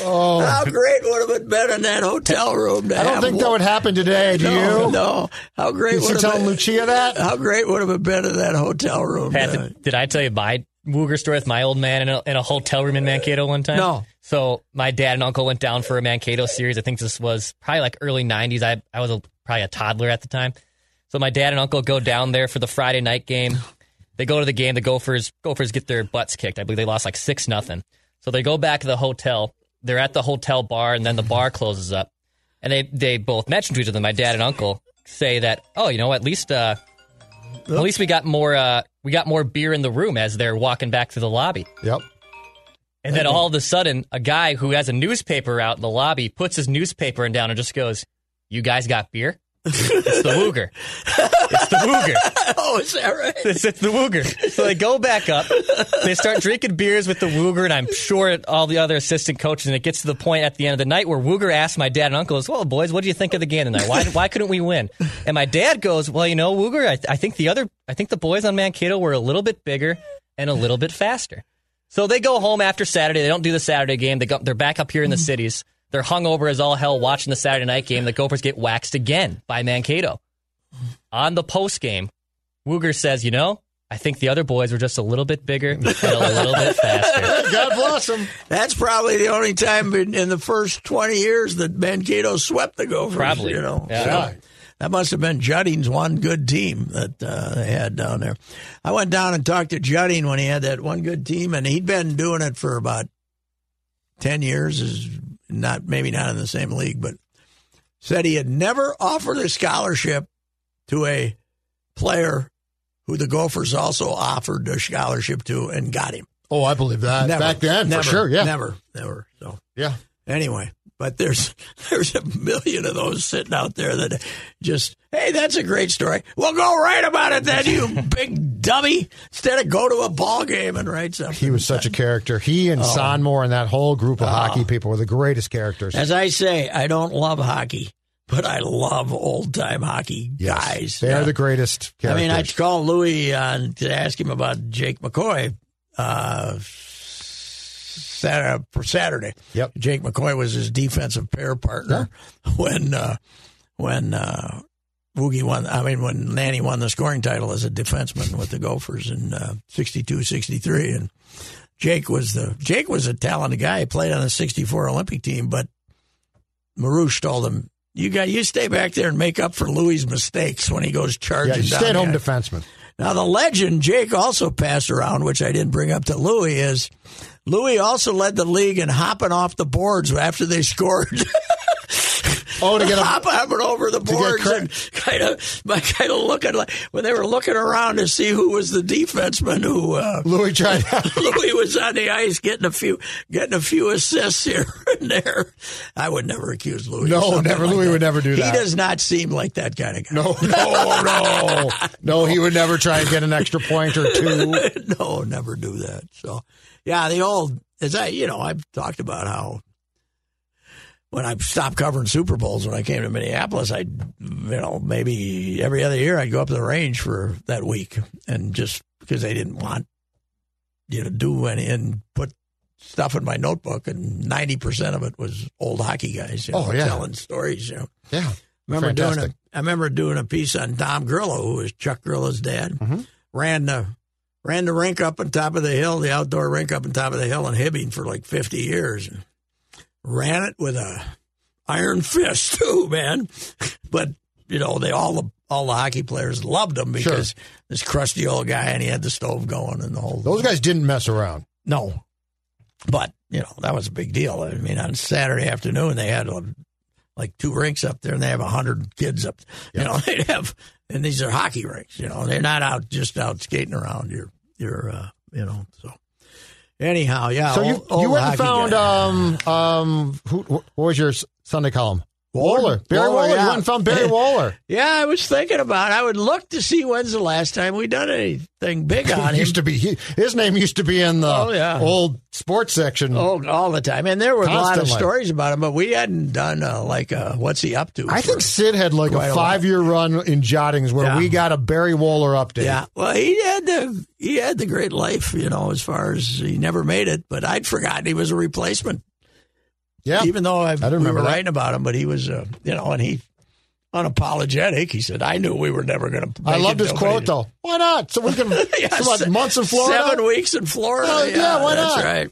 Oh, How great would have it been in that hotel room? To I don't have think that would happen today. Do no, you? No. How great Did would you have tell been, Lucia that? How great would have it been in that hotel room? Pat, did, did I tell you my Wooger story with my old man in a, in a hotel room in Mankato one time? No. So my dad and uncle went down for a Mankato series. I think this was probably like early '90s. I I was a, probably a toddler at the time. So my dad and uncle go down there for the Friday night game. They go to the game. The Gophers Gophers get their butts kicked. I believe they lost like six nothing. So they go back to the hotel. They're at the hotel bar, and then the bar closes up. And they they both mention to each other. My dad and uncle say that, oh, you know, at least uh, at least we got more uh, we got more beer in the room as they're walking back to the lobby. Yep. And then all of a sudden, a guy who has a newspaper out in the lobby puts his newspaper down and just goes, "You guys got beer?" it's the Wooger. It's the Wooger. [laughs] oh, is that right? It's, it's the Wooger. So they go back up. They start drinking beers with the Wooger, and I'm sure all the other assistant coaches. And it gets to the point at the end of the night where Wooger asks my dad and uncle, "Well, boys, what do you think of the game tonight? Why why couldn't we win?" And my dad goes, "Well, you know, Wooger, I, I think the other, I think the boys on Mankato were a little bit bigger and a little bit faster." So they go home after Saturday. They don't do the Saturday game. They go, they're back up here in the mm-hmm. cities. They're hungover as all hell watching the Saturday night game. The Gophers get waxed again by Mankato. Mm-hmm. On the post game, Wooger says, "You know, I think the other boys were just a little bit bigger and a little bit [laughs] faster." God bless them. That's probably the only time in, in the first 20 years that Mankato swept the Gophers. Probably. You know, Yeah. So that must have been Judding's one good team that uh, they had down there. I went down and talked to Judding when he had that one good team, and he'd been doing it for about 10 years. Is not maybe not in the same league, but said he had never offered a scholarship to a player who the Gophers also offered a scholarship to and got him. Oh, I believe that. Never. Back then, never, for sure. Yeah. Never, never. So Yeah. anyway, but there's [laughs] there's a million of those sitting out there that just hey, that's a great story. Well, go write about it then, you [laughs] big dummy. Instead of go to a ball game and write something. He was such a character. He Oh. and Sonmor and that whole group of hockey people were the greatest characters. As I say, I don't love hockey, but I love old time hockey Yes. guys. They Uh, are the greatest I mean, I called Louis uh, to ask him about Jake McCoy uh, Saturday, for Saturday. Yep. Jake McCoy was his defensive pair partner [laughs] when uh, when uh, Woogie won. I mean, when Nanne won the scoring title as a defenseman with the Gophers in uh, 62, 63. and Jake was the Jake was a talented guy. He played on the '64 Olympic team, but Mariucci told him. You got you stay back there and make up for Louis' mistakes when he goes charging. yeah, down stay at home defenseman. now, the legend Jake also passed around, which I didn't bring up to Louis, is Louis also led the league in hopping off the boards after they scored. [laughs] Oh, to get a Hop hopping over the boards and kind of, by kind of looking like when they were looking around to see who was the defenseman who. Uh, Louis tried. [laughs] Louis was on the ice getting a few getting a few assists here [laughs] and there. I would never accuse Louis. No, never. like Louis that. would never do that. He does not seem like that kind of guy. no, no, no, no. He would never try and get an extra point or two. no, never do that. So, yeah, the old as I, you know, I've talked about how when I stopped covering Super Bowls when I came to Minneapolis, I, you know, maybe every other year I'd go up to the range for that week, and just because they didn't want you know do any and put stuff in my notebook, and ninety percent of it was old hockey guys, you know, Oh, yeah. telling stories, you know. Yeah, remember doing a, Fantastic. I remember doing a piece on Tom Grillo, who was Chuck Grillo's dad. Mm-hmm. Ran the ran the rink up on top of the hill, the outdoor rink up on top of the hill in Hibbing for like fifty years. And ran it with a iron fist [laughs] too, man. But you know, they all the all the hockey players loved him because this crusty old guy and he had the stove going and the whole those guys didn't mess around. no. But, you know, that was a big deal. I mean, on Saturday afternoon, they had uh, like two rinks up there and they have a 100 kids up. You know, [laughs] they'd have and these are hockey rinks. You know, they're not out just out skating around. You're you're uh, you know so. Anyhow, yeah. So you old- you went and found um um who what was your Sunday column? Waller, Barry Waller, Waller. yeah. You went and found Barry [laughs] Waller. Yeah, I was thinking about. It. I would look to see when's the last time we done anything big on [laughs] him. used to be he, his name used to be in the Oh, yeah. old sports section. Oh, all the time, and there were a lot of stories about him, but we hadn't done uh, like uh, what's he up to? I think Sid had like a a five year run in Jottings where Yeah. we got a Barry Waller update. Yeah, well, he had the he had the great life, you know, as far as he never made it. But I'd forgotten he was a replacement, yeah. even though I, didn't we remember were that. writing about him. But he was, uh, you know, and he unapologetic. He said, "I knew we were never going to." I loved his quote though. Why not? So we can [laughs] Yes. what, months in Florida. Seven weeks in Florida. Oh, yeah, why that's not? right.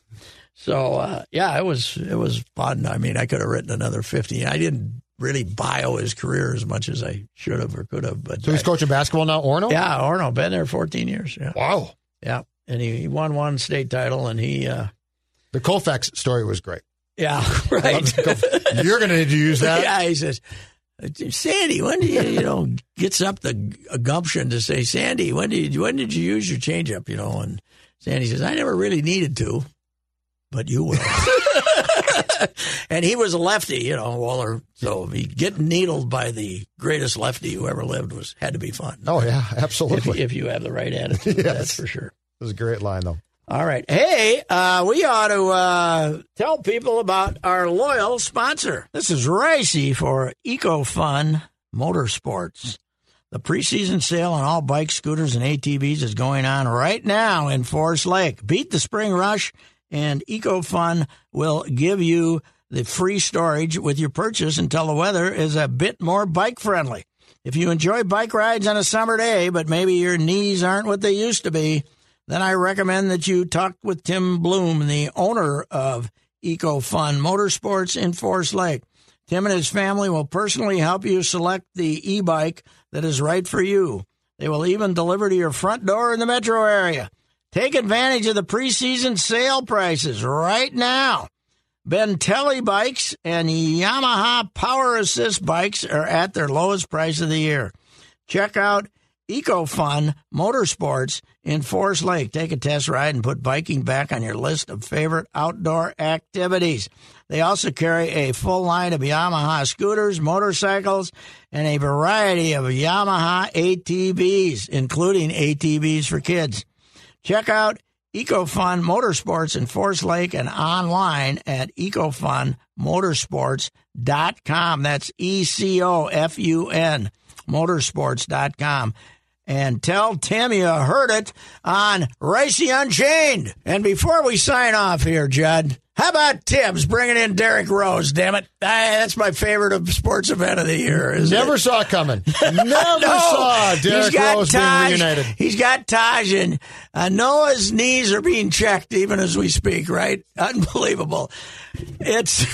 So uh, yeah, it was it was fun. I mean, I could have written another fifty. I didn't really bio his career as much as I should have or could have. But So he's I- coaching basketball now, Orono. yeah, Orono been there fourteen years. Yeah, Wow. yeah, and he, he won one state title, and he uh, The Koufax story was great. Yeah [laughs] right. You're going to need to use that. [laughs] yeah, he says. Sandy, when did you, you know, gets up the gumption to say, Sandy, when did you, when did you use your changeup, you know? And Sandy says, I never really needed to, but you will. [laughs] and he was a lefty, you know, Waller. So he getting needled by the greatest lefty who ever lived was had to be fun. Oh yeah, If, absolutely. if you have the right attitude, Yes. that's for sure. It was a great line though. All right. Hey, uh, we ought to uh, tell people about our loyal sponsor. This is Reusse for EcoFun Motorsports. The preseason sale on all bikes, scooters, and ATVs is going on right now in Forest Lake. Beat the spring rush, and EcoFun will give you the free storage with your purchase until the weather is a bit more bike friendly. If you enjoy bike rides on a summer day, but maybe your knees aren't what they used to be, then I recommend that you talk with Tim Bloom, the owner of EcoFun Motorsports in Forest Lake. Tim and his family will personally help you select the e bike that is right for you. They will even deliver to your front door in the metro area. Take advantage of the preseason sale prices right now. Bintelli bikes and Yamaha Power Assist bikes are at their lowest price of the year. Check out EcoFun Motorsports in Forest Lake. Take a test ride and put biking back on your list of favorite outdoor activities. They also carry a full line of Yamaha scooters, motorcycles, and a variety of Yamaha ATVs, including ATVs for kids. Check out EcoFun Motorsports in Forest Lake and online at ecofunmotorsports.com. That's E C O F U N motorsports.com. And tell Tim you heard it on Reusse Unchained. And before we sign off here, Judd, how about Tibbs bringing in Derrick Rose? Damn it. Ah, that's my favorite of sports event of the year. Isn't Never it? saw it coming. [laughs] Never No, saw Derrick he's got Rose Taj, being reunited. He's got Taj, and uh, Noah's knees are being checked even as we speak. Right? Unbelievable. It's.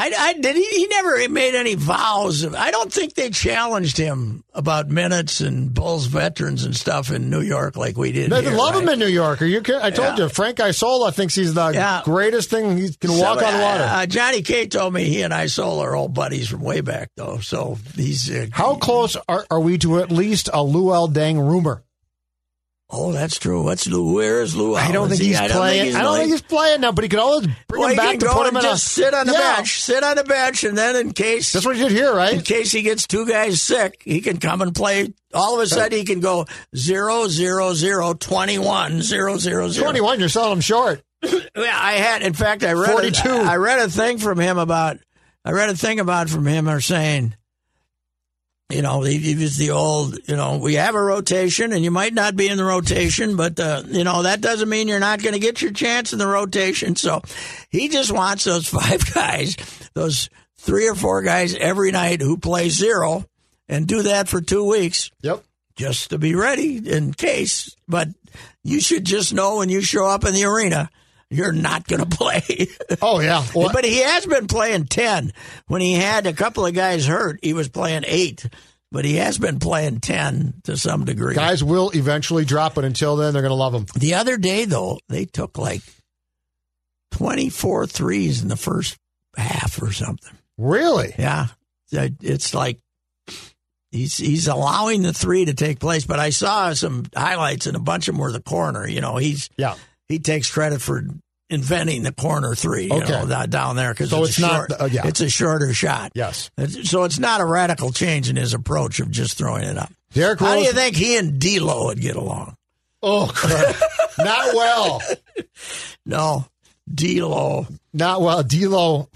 I, I did. He, he never made any vows. Of, I don't think they challenged him about minutes and Bulls veterans and stuff in New York like we did. They here, love him in New York. Are you kidding? I told Yeah. you, Frank Isola thinks he's the Yeah. greatest thing. He can walk So, on water. Uh, Johnny K told me he and Isola are old buddies from way back, though. So he's uh, How close are, are we to at least a Luol Deng rumor? Oh, that's true. What's Lou? Where is Lou? I don't think he- he's I don't playing. I don't think he's playing now, but he could always bring Well, him back to put him in just a sit on the Yeah. bench, sit on the bench, and then in case That's what he did here, right? in case he gets two guys sick, he can come and play. All of a sudden, he can go zero zero zero twenty one zero zero zero. Twenty-one. You're selling him short. [coughs] Yeah, I had. In fact, I read 42. A, I read a thing from him about. I read a thing about from him or saying. You know, he, he was the old. You know, we have a rotation, and you might not be in the rotation, but uh, you know that doesn't mean you're not going to get your chance in the rotation. So, he just wants those [laughs] five guys, those three or four guys every night who play zero, and do that for two weeks Yep. just to be ready in case. But you should just know when you show up in the arena, you're not going [laughs] to play. Oh yeah. Well, but he has been playing 10. When he had a couple of guys hurt, he was playing 8. But he has been playing 10 to some degree. guys will eventually drop, but until then, they're going to love him. The other day, though, they took like 24 threes in the first half or something. Really? Yeah. Uh, it's like he's he's allowing the three to take place. But I saw some highlights, and a bunch of them were the corner. You know, he's Yeah. He takes credit for inventing the corner three. You Okay. know, that- down there because So it's, it's a not- uh, yeah. it's a shorter shot. Yes. It's- so it's not a radical change in his approach of just throwing it up. Derrick How do you think he and D'Lo would get along? Oh, crap. [laughs] not well. No, D'Lo. Not well. D'Lo,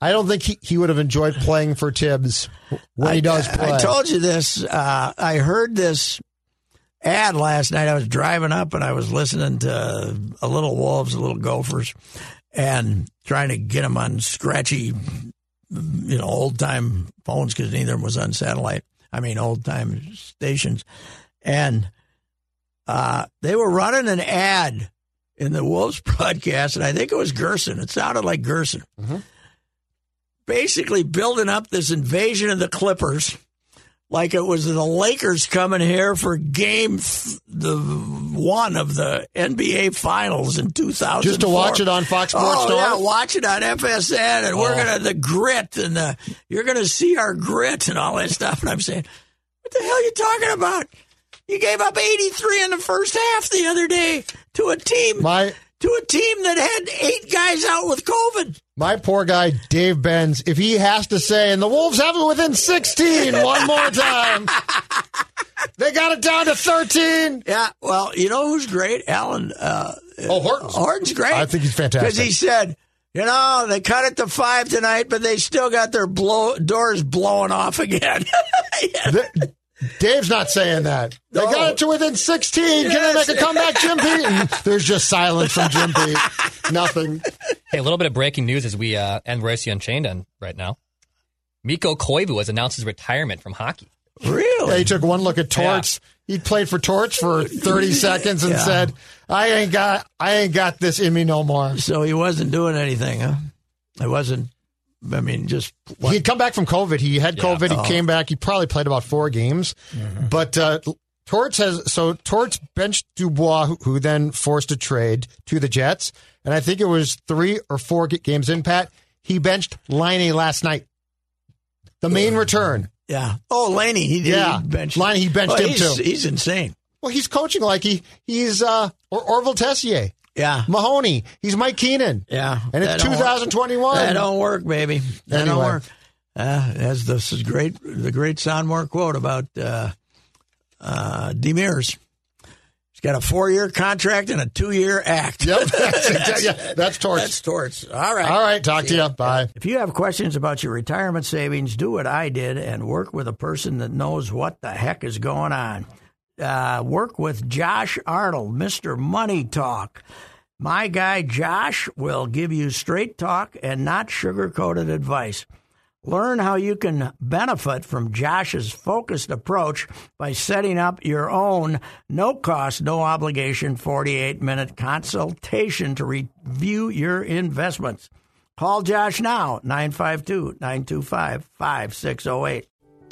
I don't think he, he would have enjoyed playing for Tibbs when he does play. I told you this. Uh, I heard this ad last night. I was driving up and I was listening to a little Wolves, a little Gophers, and trying to get them on scratchy, you know, old time phones because neither of them was on satellite. I mean, old time stations, and uh, they were running an ad in the Wolves [laughs] broadcast, and I think it was Gersson. It sounded like Gersson basically building up this invasion of the Clippers like it was the Lakers coming here for game th- the one of the NBA Finals in 2000. Just to watch it on Fox Sports Oh North? yeah, watch it on FSN, and we're Oh. gonna the grit and the you're gonna see our grit and all that stuff. And I'm saying, what the hell are you talking about? You gave up 83 in the first half the other day to a team My to a team that had eight guys out with COVID. my poor guy Dave Benz, if he has to say, and the Wolves have it within 16 one more time. [laughs] They got it down to 13. Yeah, well, you know who's great? Alan. Uh, Oh, Horton's. Horton's great. I think he's fantastic. Because he said, you know, they cut it to five tonight, but they still got their blow doors blowing off again. [laughs] Yeah. Th- Dave's not saying that. They No. got it to within 16. Can they make a comeback, Jim Pete? [laughs] There's just silence from Jim Pete. Nothing. Hey, a little bit of breaking news as we uh, end Reusse Unchained on right now. Mikko Koivu has announced his retirement from hockey. Really? Yeah, he took one look at Torts. He played for Torts for 30 [laughs] seconds and Yeah. said, "I ain't got, I ain't got this in me no more." So he wasn't doing anything, huh? It wasn't. I mean, just He had come back from COVID. He had COVID. Oh. He came back. He probably played about four games. Mm-hmm. But uh, Torts has so Torts benched Dubois, who, who then forced a trade to the Jets. And I think it was three or four games in. Pat he benched Laine last night. The main return. yeah. Oh, Laine, he did. Yeah. he benched. Laine, he benched Oh, him he's, too. He's insane. Well, he's coaching like he he's uh or Orval Tessier, Yeah. Mahoney. He's Mike Keenan. Yeah. And it's That don't work. 2021. That don't work, baby. That don't work. Uh, as this is great, the great Sonmor quote about uh, uh, Demers. He's got a four-year contract and a two-year act. Yep, [laughs] that's, exactly- yeah, that's Torts. That's torts. All right. All right, talk to you. Bye. If you have questions about your retirement savings, do what I did and work with a person that knows what the heck is going on. Uh, work with Josh Arnold, Mr. Money Talk. My guy Josh will give you straight talk and not sugar coated advice. Learn how you can benefit from Josh's focused approach by setting up your own no cost, no obligation 48 minute consultation to review your investments. Call Josh now, 952 925 5608.